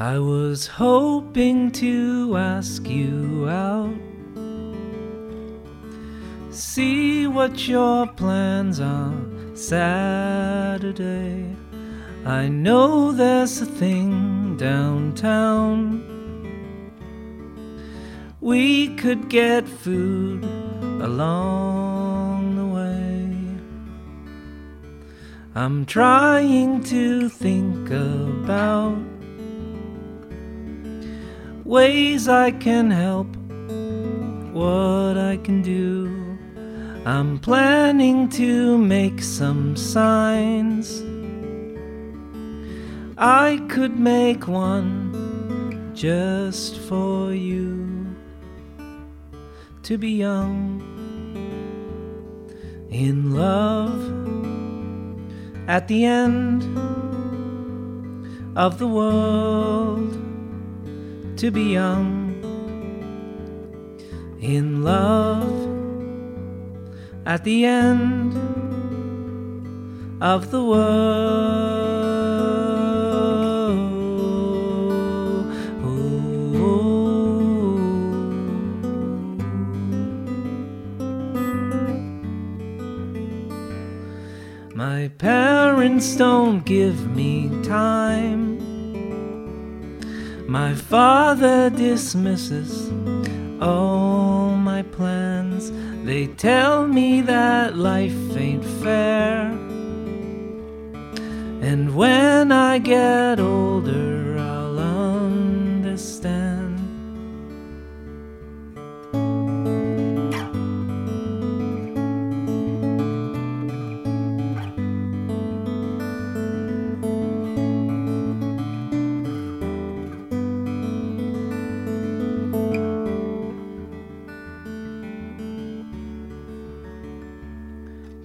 I was hoping to ask you out. See what your plans are Saturday. I know there's a thing downtown. We could get food along the way. I'm trying to think about ways I can help, what I can do. I'm planning to make some signs. I could make one just for you to be young in love at the end of the world to be young in love at the end of the world. My parents don't give me time. My father dismisses all my plans. They tell me that life ain't fair. And when I get older,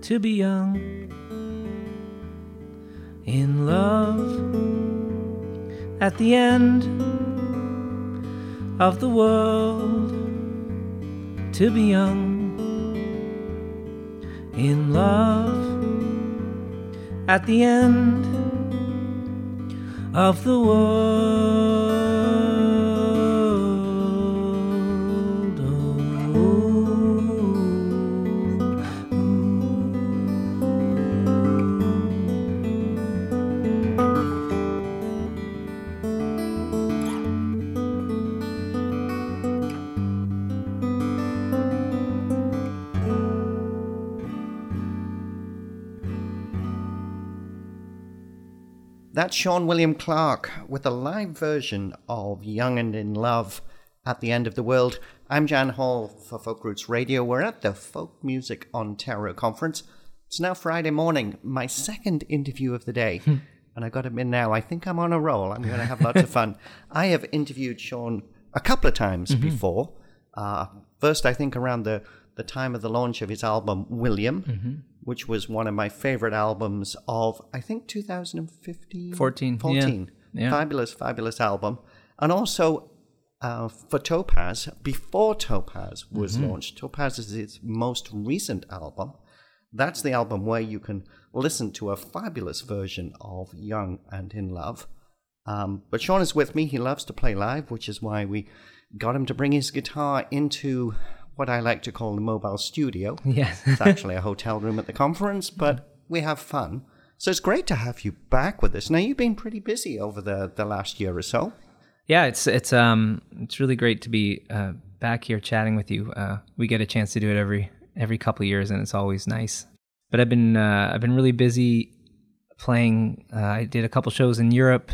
To be young in love at the end of the world. To be young in love at the end of the world. That's Shawn William Clarke with a live version of Young and in Love at the End of the World. I'm Jan Hall for Folk Roots Radio. We're at the Folk Music Ontario Conference. It's now Friday morning, my second interview of the day. Hmm. and I got him in now. I think I'm on a roll. I'm going to have lots of fun. I have interviewed Shawn a couple of times mm-hmm. before. Uh, first, I think around the, the time of the launch of his album, William, mm-hmm. Which was one of my favorite albums of, I think, 2015? 14, yeah. Yeah. Fabulous, fabulous album. And also uh, for Topaz, before Topaz was Mm-hmm. launched, Topaz is its most recent album. That's the album where you can listen to a fabulous version of Young and in Love. Um, but Shawn is with me. He loves to play live, which is why we got him to bring his guitar into what I like to call the mobile studio. Yes. It's actually a hotel room at the conference, but we have fun. So it's great to have you back with us. Now you've been pretty busy over the, the last year or so. yeah, it's it's um it's really great to be uh, back here chatting with you. Uh, we get a chance to do it every every couple of years, and it's always nice. But I've been uh, I've been really busy playing. Uh, I did a couple shows in Europe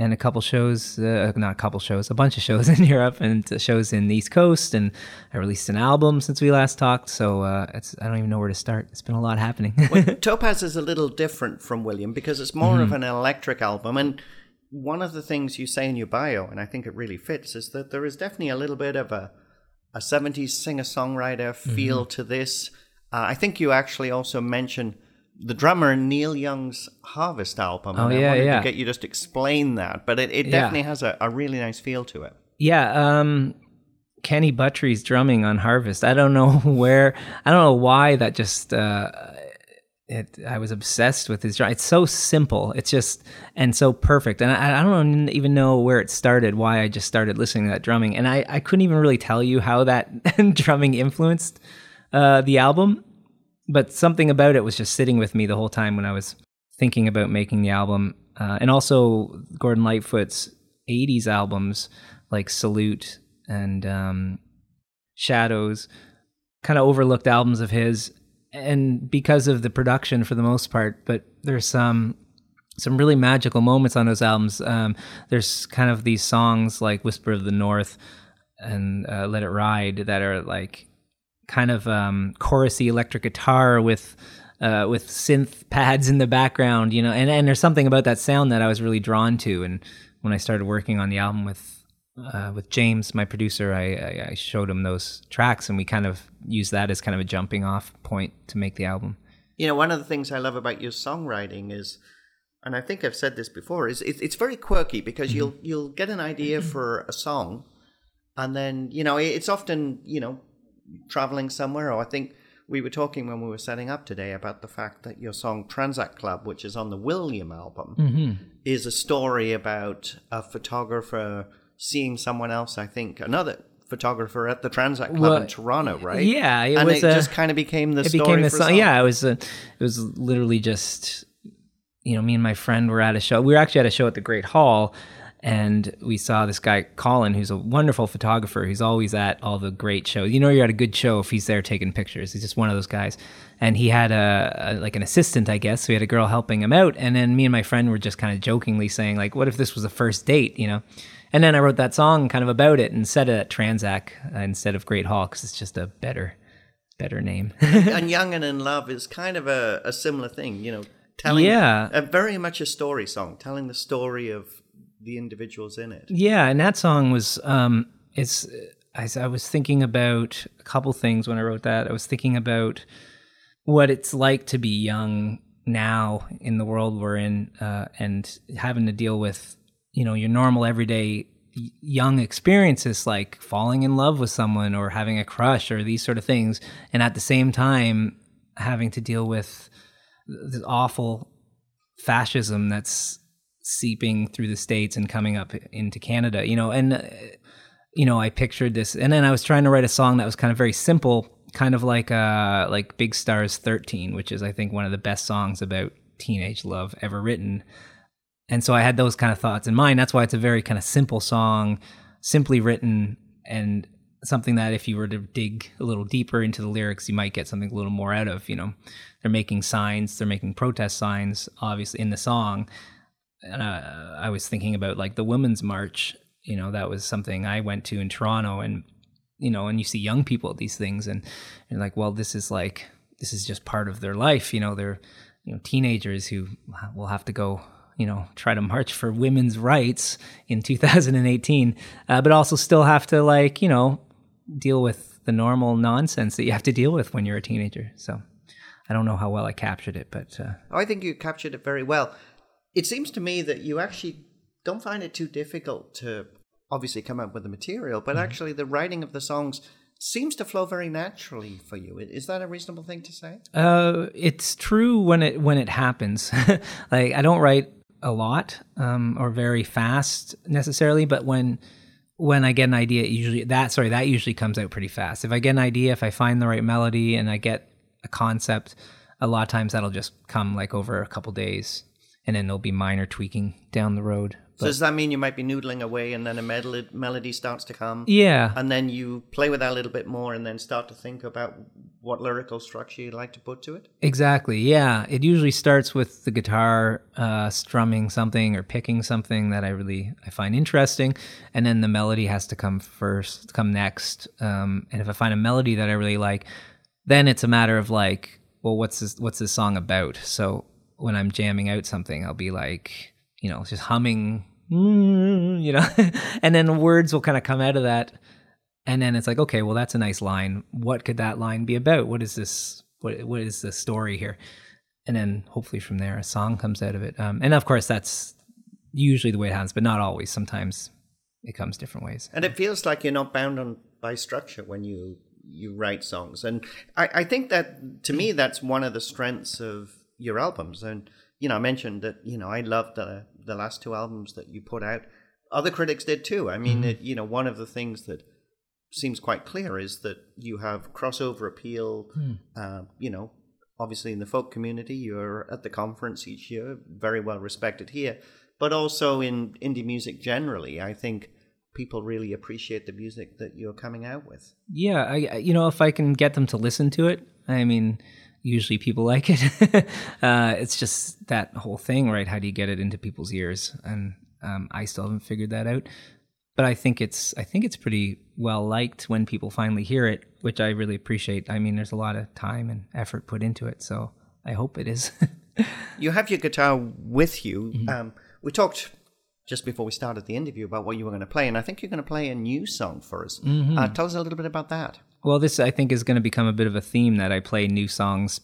and a couple shows, uh, not a couple shows, a bunch of shows in Europe and shows in the East Coast. And I released an album since we last talked. So uh, it's I don't even know where to start. It's been a lot happening. Topaz is a little different from William because it's more of an electric album. And one of the things you say in your bio, and I think it really fits, is that there is definitely a little bit of a, a 70s singer songwriter feel to this. Uh, I think you actually also mention the drummer in Neil Young's Harvest album. Oh, and I wanted yeah. to get you just explain that, but it, it Yeah. definitely has a, a really nice feel to it. Yeah, um Kenny Buttrey's drumming on Harvest. I don't know where I don't know why that just uh it I was obsessed with his drum. It's so simple. It's just and so perfect. And I, I don't even know where it started. Why I just started listening to that drumming, and I I couldn't even really tell you how that drumming influenced uh, the album. But something about it was just sitting with me the whole time when I was thinking about making the album, uh, and also Gordon Lightfoot's '80s albums like Salute and um, Shadows, kind of overlooked albums of his and because of the production for the most part, but there's some some really magical moments on those albums. Um, there's kind of these songs like "Whisper of the North" and uh, "Let It Ride" that are like kind of um, chorusy electric guitar with uh, with synth pads in the background, you know. And and there's something about that sound that I was really drawn to. And when I started working on the album with uh, with James, my producer, I, I, I, showed him those tracks, and we kind of used that as kind of a jumping off point to make the album. You know, one of the things I love about your songwriting is, and I think I've said this before, is it, it's very quirky because mm-hmm. you'll you'll get an idea for a song, and then you know it's often you know traveling somewhere, or I think we were talking when we were setting up today about the fact that your song Tranzac Club, which is on the William album, mm-hmm. is a story about a photographer seeing someone else. I think another photographer at the Tranzac Club well, in Toronto, right? Yeah, it and was. It a, just kind of became the. It became the song. Yeah, it was. A, it was literally just. You know, me and my friend were at a show. We were actually at a show at the Great Hall, and we saw this guy Colin, who's a wonderful photographer. He's always at all the great shows. You know, you're at a good show if he's there taking pictures. He's just one of those guys. And he had a, a like an assistant, I guess. So he had a girl helping him out. And then me and my friend were just kind of jokingly saying, like, "What if this was a first date?" You know. And then I wrote that song kind of about it and set it at Tranzac uh, instead of Great Hall because it's just a better, better name. and Young and in Love is kind of a, a similar thing, you know, telling yeah. a very much a story song, telling the story of the individuals in it. Yeah, and that song was um it's I, I was thinking about a couple things when I wrote that. I was thinking about what it's like to be young now in the world we're in uh, and having to deal with you know your normal everyday young experiences like falling in love with someone or having a crush or these sort of things and at the same time having to deal with the awful fascism that's seeping through the states and coming up into Canada you know and uh, you know I pictured this and then I was trying to write a song that was kind of very simple kind of like uh like Big Stars 13 which is I think one of the best songs about teenage love ever written and so I had those kind of thoughts in mind. That's why it's a very kind of simple song, simply written, and something that if you were to dig a little deeper into the lyrics, you might get something a little more out of. You know, they're making signs, they're making protest signs, obviously in the song. And uh, I was thinking about like the Women's March. You know, that was something I went to in Toronto, and you know, and you see young people at these things, and you're like, well, this is like this is just part of their life. You know, they're you know teenagers who will have to go you know try to march for women's rights in 2018 uh, but also still have to like you know deal with the normal nonsense that you have to deal with when you're a teenager so i don't know how well i captured it but uh, i think you captured it very well it seems to me that you actually don't find it too difficult to obviously come up with the material but mm-hmm. actually the writing of the songs seems to flow very naturally for you. Is that a reasonable thing to say? Uh, it's true when it when it happens. like I don't write a lot um, or very fast necessarily, but when when I get an idea, usually that sorry that usually comes out pretty fast. If I get an idea, if I find the right melody and I get a concept, a lot of times that'll just come like over a couple days, and then there'll be minor tweaking down the road. But, so does that mean you might be noodling away and then a melody, melody starts to come? Yeah. And then you play with that a little bit more and then start to think about what lyrical structure you'd like to put to it? Exactly. Yeah. It usually starts with the guitar uh, strumming something or picking something that I really I find interesting, and then the melody has to come first, come next. Um, and if I find a melody that I really like, then it's a matter of like, well, what's this? What's this song about? So when I'm jamming out something, I'll be like, you know, just humming mm, you know, and then words will kind of come out of that. And then it's like, okay, well, that's a nice line. What could that line be about? What is this? What what is the story here? And then hopefully from there a song comes out of it. Um, and of course, that's usually the way it happens, but not always. Sometimes it comes different ways. And it feels like you're not bound on by structure when you you write songs. And I, I think that to me that's one of the strengths of your albums. And you know, I mentioned that you know I loved the the last two albums that you put out. Other critics did too. I mean, Mm-hmm. it, you know, one of the things that seems quite clear is that you have crossover appeal. Hmm. Uh, you know, obviously in the folk community, you're at the conference each year, very well respected here, but also in indie music generally. I think people really appreciate the music that you're coming out with. Yeah, I- you know if I can get them to listen to it, I mean, usually people like it. uh, it's just that whole thing, right? How do you get it into people's ears? And um, I still haven't figured that out. But I think it's I think it's pretty well liked when people finally hear it, which I really appreciate. I mean, there's a lot of time and effort put into it, so I hope it is. You have your guitar with you. Mm-hmm. Um, we talked just before we started the interview about what you were going to play, and I think you're going to play a new song for us. Mm-hmm. Uh, tell us a little bit about that. Well, this I think is going to become a bit of a theme that I play new songs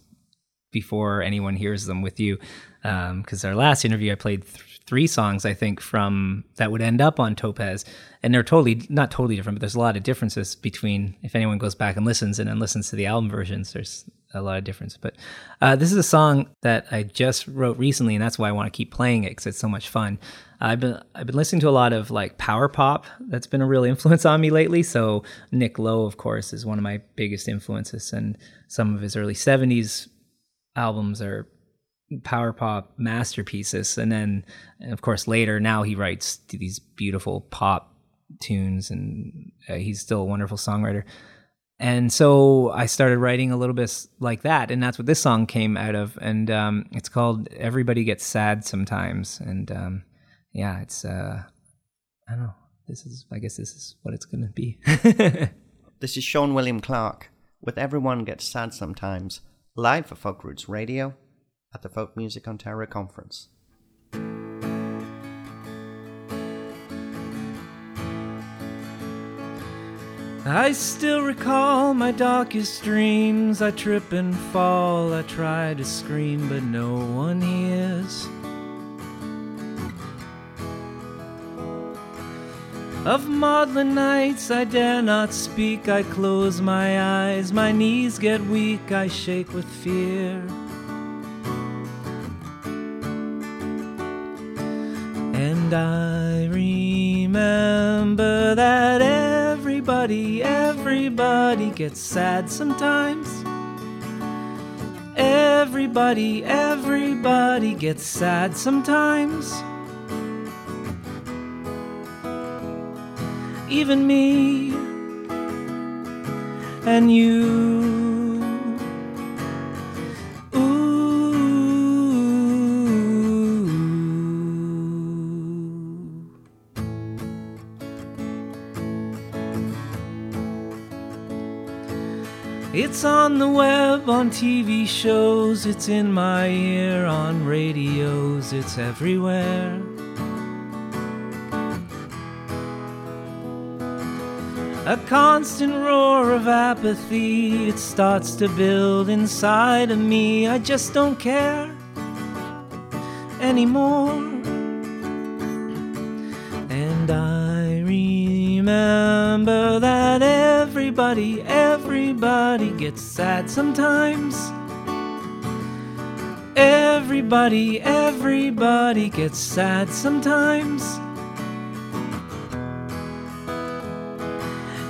before anyone hears them with you. Because our last interview, I played th- three songs, I think, from that would end up on Topaz, and they're totally not totally different, but there's a lot of differences between if anyone goes back and listens and then listens to the album versions. There's a lot of difference. But uh, this is a song that I just wrote recently, and that's why I want to keep playing it because it's so much fun. I've been I've been listening to a lot of like power pop. That's been a real influence on me lately. So Nick Lowe, of course, is one of my biggest influences, and some of his early '70s albums are power pop masterpieces. And then, and of course, later now he writes these beautiful pop tunes, and uh, he's still a wonderful songwriter. And so I started writing a little bit like that, and that's what this song came out of. And um, it's called "Everybody Gets Sad Sometimes." And um, yeah, it's uh, I don't know. This is, I guess, this is what it's gonna be. This is Shawn William Clarke with Everyone Gets Sad Sometimes, live for Folk Roots Radio at the Folk Music Ontario Conference. I still recall my darkest dreams. I trip and fall. I try to scream, but no one hears. Of maudlin nights I dare not speak. I close my eyes. My knees get weak. I shake with fear. And I remember that everybody, everybody gets sad sometimes. Everybody, everybody gets sad sometimes. Even me and you. Ooh. It's on the web, on TV shows, it's in my ear, on radios, it's everywhere. A constant roar of apathy, it starts to build inside of me. I just don't care anymore. And I remember that everybody, everybody gets sad sometimes. Everybody, everybody gets sad sometimes.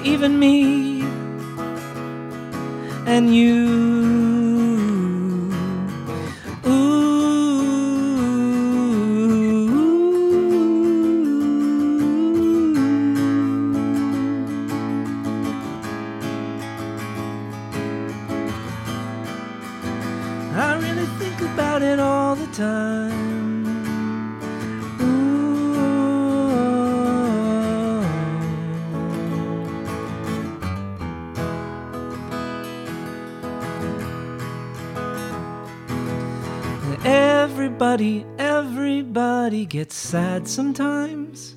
Even me and you. Everybody, everybody gets sad sometimes.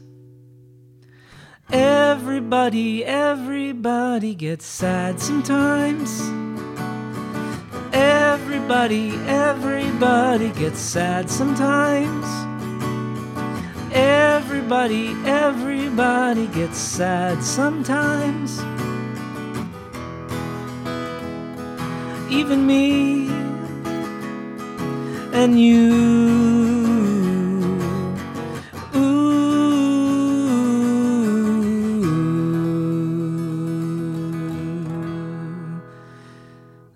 Everybody, everybody gets sad sometimes. Everybody, everybody gets sad sometimes. Everybody, everybody gets sad sometimes. Even me and you. Ooh.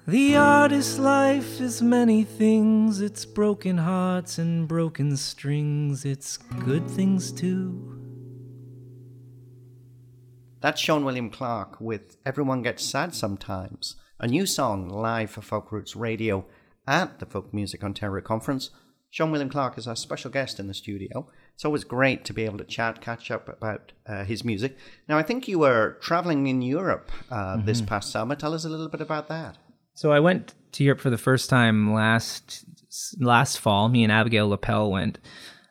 The artist's life is many things. It's broken hearts and broken strings. It's good things too. That's Shawn William Clarke with Everyone Gets Sad Sometimes, a new song live for Folk Roots Radio at the Folk Music Ontario Conference. Shawn William Clarke is our special guest in the studio. It's always great to be able to chat, catch up about uh, his music. Now, I think you were traveling in Europe uh, this past summer. Tell us a little bit about that. So I went to Europe for the first time last last fall. Me and Abigail Lapell went,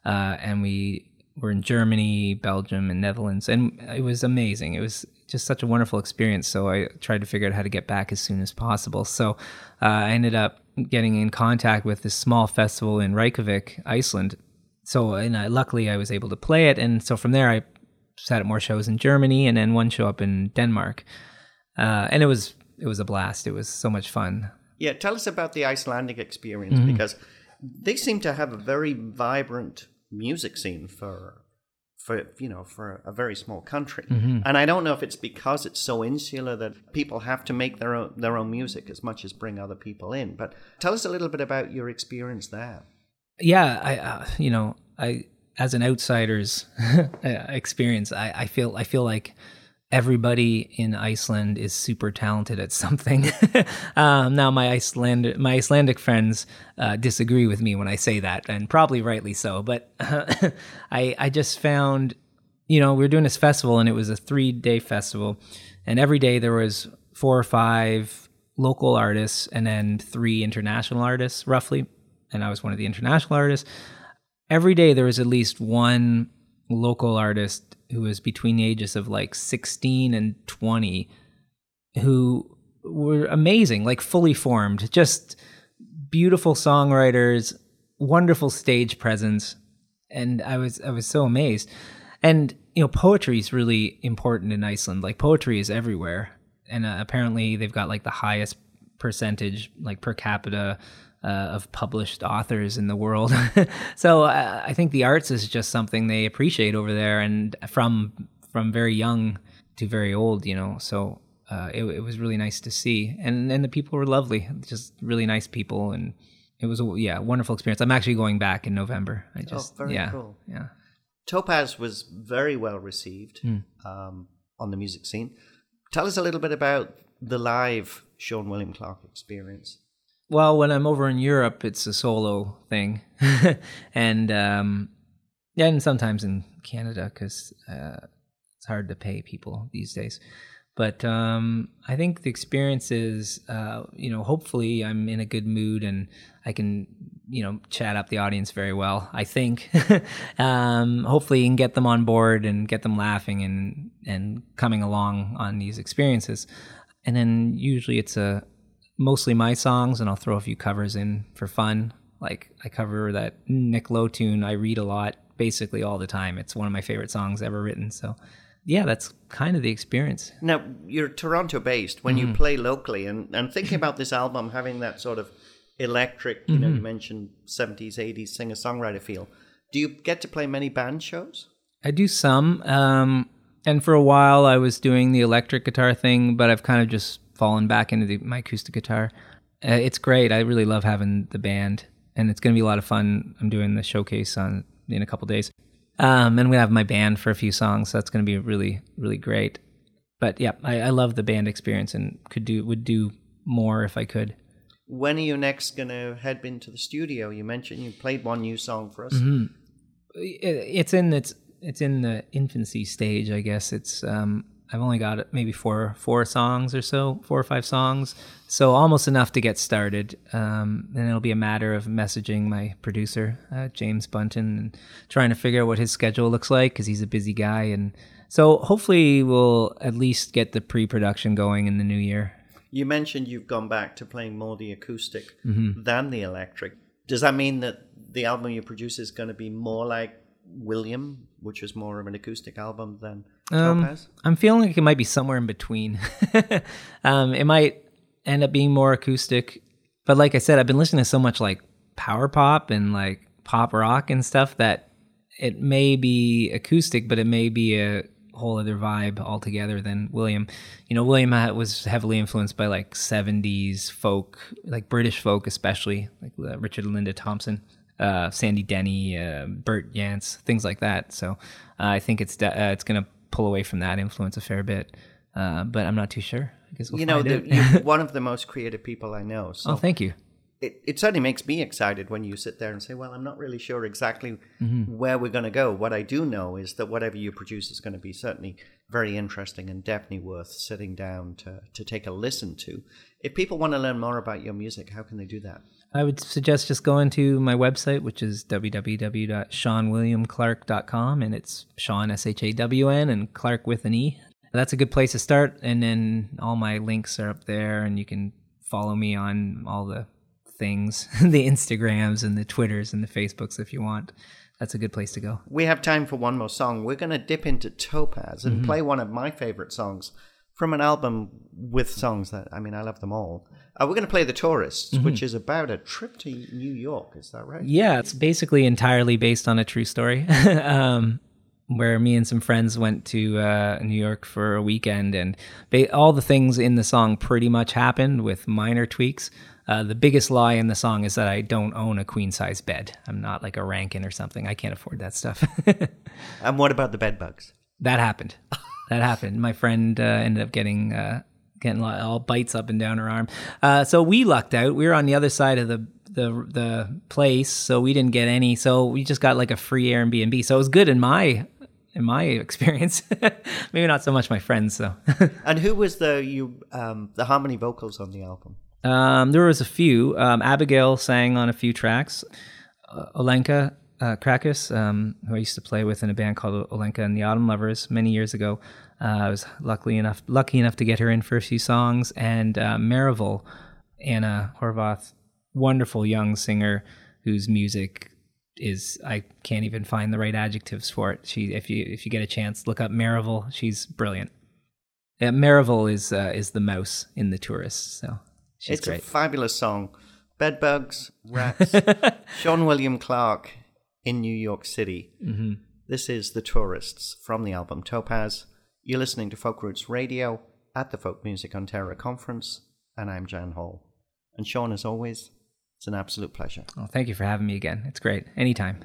uh, and we were in Germany, Belgium, and Netherlands, and it was amazing. It was just such a wonderful experience. So I tried to figure out how to get back as soon as possible. So uh, I ended up getting in contact with this small festival in Reykjavik, Iceland. So and I, luckily I was able to play it, and so from there I sat at more shows in Germany, and then one show up in Denmark, uh, and it was it was a blast. It was so much fun. Yeah, tell us about the Icelandic experience because they seem to have a very vibrant music scene for for you know for a very small country. And I don't know if it's because it's so insular that people have to make their own their own music as much as bring other people in. But tell us a little bit about your experience there. yeah i uh, you know i as an outsider's experience I, I feel i feel like everybody in iceland is super talented at something um, now my iceland my icelandic friends uh, disagree with me when i say that and probably rightly so but i i just found you know we were doing this festival and it was a three day festival and every day there was four or five local artists and then three international artists roughly and I was one of the international artists. Every day there was at least one local artist who was between the ages of like 16 and 20 who were amazing, like fully formed, just beautiful songwriters, wonderful stage presence, and I was I was so amazed. And you know, poetry is really important in Iceland. Like poetry is everywhere, and uh, apparently they've got like the highest percentage, like per capita, uh, of published authors in the world. so uh, I think the arts is just something they appreciate over there, and from from very young to very old, you know. So uh, it, it was really nice to see, and and the people were lovely, just really nice people, and it was a yeah wonderful experience. I'm actually going back in November. I just very yeah cool. yeah. Topaz was very well received um, on the music scene. Tell us a little bit about the live Shawn William Clarke experience. Well, when I'm over in Europe, it's a solo thing, and um, and sometimes in Canada because uh, it's hard to pay people these days. But um, I think the experience is, uh, you know, hopefully I'm in a good mood and I can, you know, chat up the audience very well. I think, um, hopefully, you can get them on board and get them laughing and and coming along on these experiences. And then usually it's a mostly my songs, and I'll throw a few covers in for fun. Like I cover that Nick Lowe tune I read a lot, basically all the time. It's one of my favorite songs ever written. So, yeah, that's kind of the experience. Now, you're Toronto based when you play locally, and, and thinking about this album having that sort of electric, you know, you mentioned 70s, 80s singer songwriter feel. Do you get to play many band shows? I do some, um, and for a while I was doing the electric guitar thing, but I've kind of just fallen back into the, my acoustic guitar. Uh, it's great. I really love having the band, and it's going to be a lot of fun. I'm doing the showcase on in a couple days, um, and we have my band for a few songs. So that's going to be really, really great. But yeah, I, I love the band experience, and could do would do more if I could. When are you next going to head into the studio? You mentioned you played one new song for us. It- it's in its it's in the infancy stage, I guess. It's um, I've only got maybe four four songs or so, four or five songs, so almost enough to get started. Um, and it'll be a matter of messaging my producer, uh, James Bunton, and trying to figure out what his schedule looks like because he's a busy guy. And so hopefully we'll at least get the pre-production going in the new year. You mentioned you've gone back to playing more the acoustic than the electric. Does that mean that the album you produce is going to be more like William, which is more of an acoustic album than Topaz? I'm feeling like it might be somewhere in between. um, it might end up being more acoustic, but like I said, I've been listening to so much like power pop and like pop rock and stuff that it may be acoustic, but it may be a whole other vibe altogether than William. You know, William was heavily influenced by like 70s folk, like British folk, especially like uh, Richard and Linda Thompson, uh, Sandy Denny, uh, Bert Jansch, things like that. So uh, I think it's de- uh, it's going to pull away from that influence a fair bit. Uh, but I'm not too sure. I guess we'll you know, the, you're one of the most creative people I know. So oh, thank you. it, it certainly makes me excited when you sit there and say, Well, I'm not really sure exactly Mm-hmm. where we're going to go. What I do know is that whatever you produce is going to be certainly very interesting and definitely worth sitting down to, to take a listen to. If people want to learn more about your music, how can they do that? I would suggest just going to my website, which is www.shawnwilliamclarke.com, and it's Shawn S H A W N and Clark with an E. That's a good place to start, and then all my links are up there, and you can follow me on all the things, the Instagrams and the Twitters and the Facebooks if you want. That's a good place to go. We have time for one more song. We're going to dip into Topaz and mm-hmm. play one of my favorite songs from an album with songs that, I mean, I love them all. Uh, we're going to play The Tourists, which is about a trip to New York. Is that right? Yeah, it's basically entirely based on a true story. um, where me and some friends went to uh, New York for a weekend, and ba- all the things in the song pretty much happened with minor tweaks. Uh, the biggest lie in the song is that I don't own a queen size bed. I'm not like a Rankin or something. I can't afford that stuff. And what about the bed bugs? that happened. That happened. My friend uh, ended up getting uh, getting all bites up and down her arm. Uh, so we lucked out. We were on the other side of the the the place, so we didn't get any. So we just got like a free Airbnb. So it was good in my in my experience. Maybe not so much my friends. So And who was the you um, the harmony vocals on the album? um, there was a few. Um, Abigail sang on a few tracks. Uh, Olenka uh, Krakus, um, who I used to play with in a band called Olenka and the Autumn Lovers many years ago. Uh, I was luckily enough lucky enough to get her in for a few songs, and uh, Marival, Anna Horvath, wonderful young singer whose music is I can't even find the right adjectives for it. She, if you if you get a chance, look up Marival. She's brilliant. Yeah, Marival is uh, is the mouse in the tourists, so she's it's great. a fabulous song. Bedbugs, rats, Shawn William Clarke in New York City. Mm-hmm. This is The Tourists from the album Topaz. You're listening to Folk Roots Radio at the Folk Music Ontario Conference, and I'm Jan Hall. And Shawn, as always, it's an absolute pleasure. Oh, thank you for having me again. It's great. Anytime.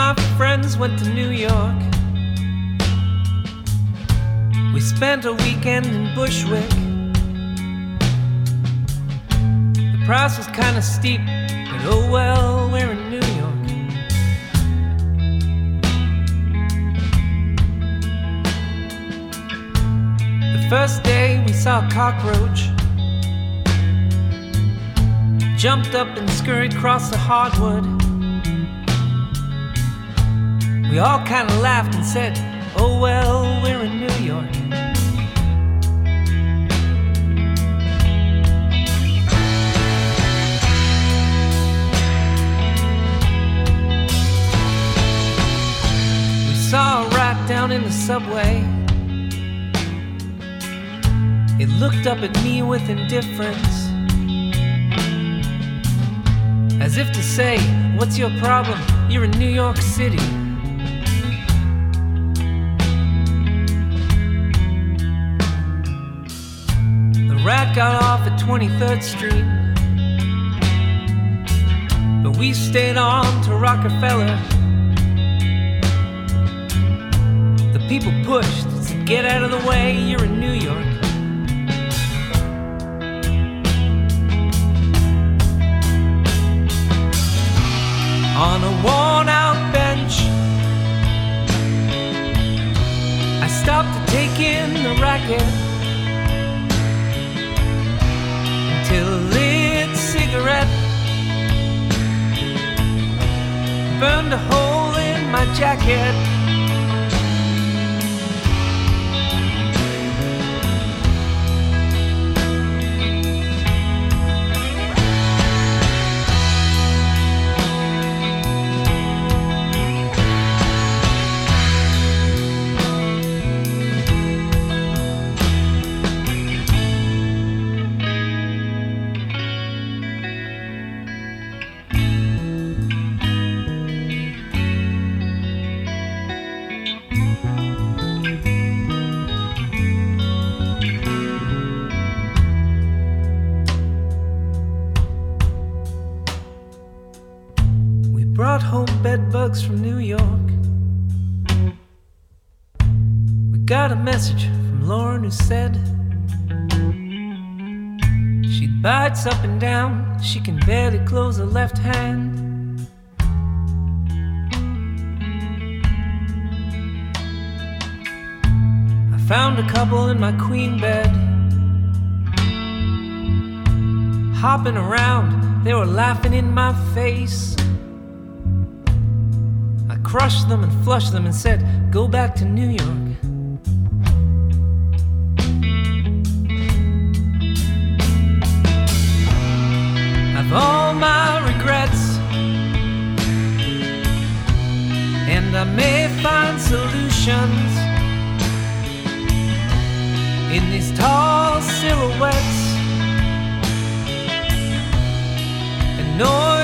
My friends went to New York. We spent a weekend in Bushwick. The price was kind of steep, but oh well, we're in New York. The first day we saw a cockroach. Jumped up and scurried across the hardwood. We all kind of laughed and said, Oh well, we're in New York. We saw a rat down in the subway. It looked up at me with indifference. As if to say, What's your problem? You're in New York City. Got off at 23rd Street. But we stayed on to Rockefeller. The people pushed, said, Get out of the way, you're in New York. On a worn out bench, I stopped to take in the racket until a cigarette. Burned a hole in my jacket. Brought home bed bugs from New York. We got a message from Lauren who said she bites up and down, she can barely close her left hand. I found a couple in my queen bed. Hopping around, they were laughing in my face. Crushed them and flushed them and said, Go back to New York. I've all my regrets, and I may find solutions in these tall silhouettes. And no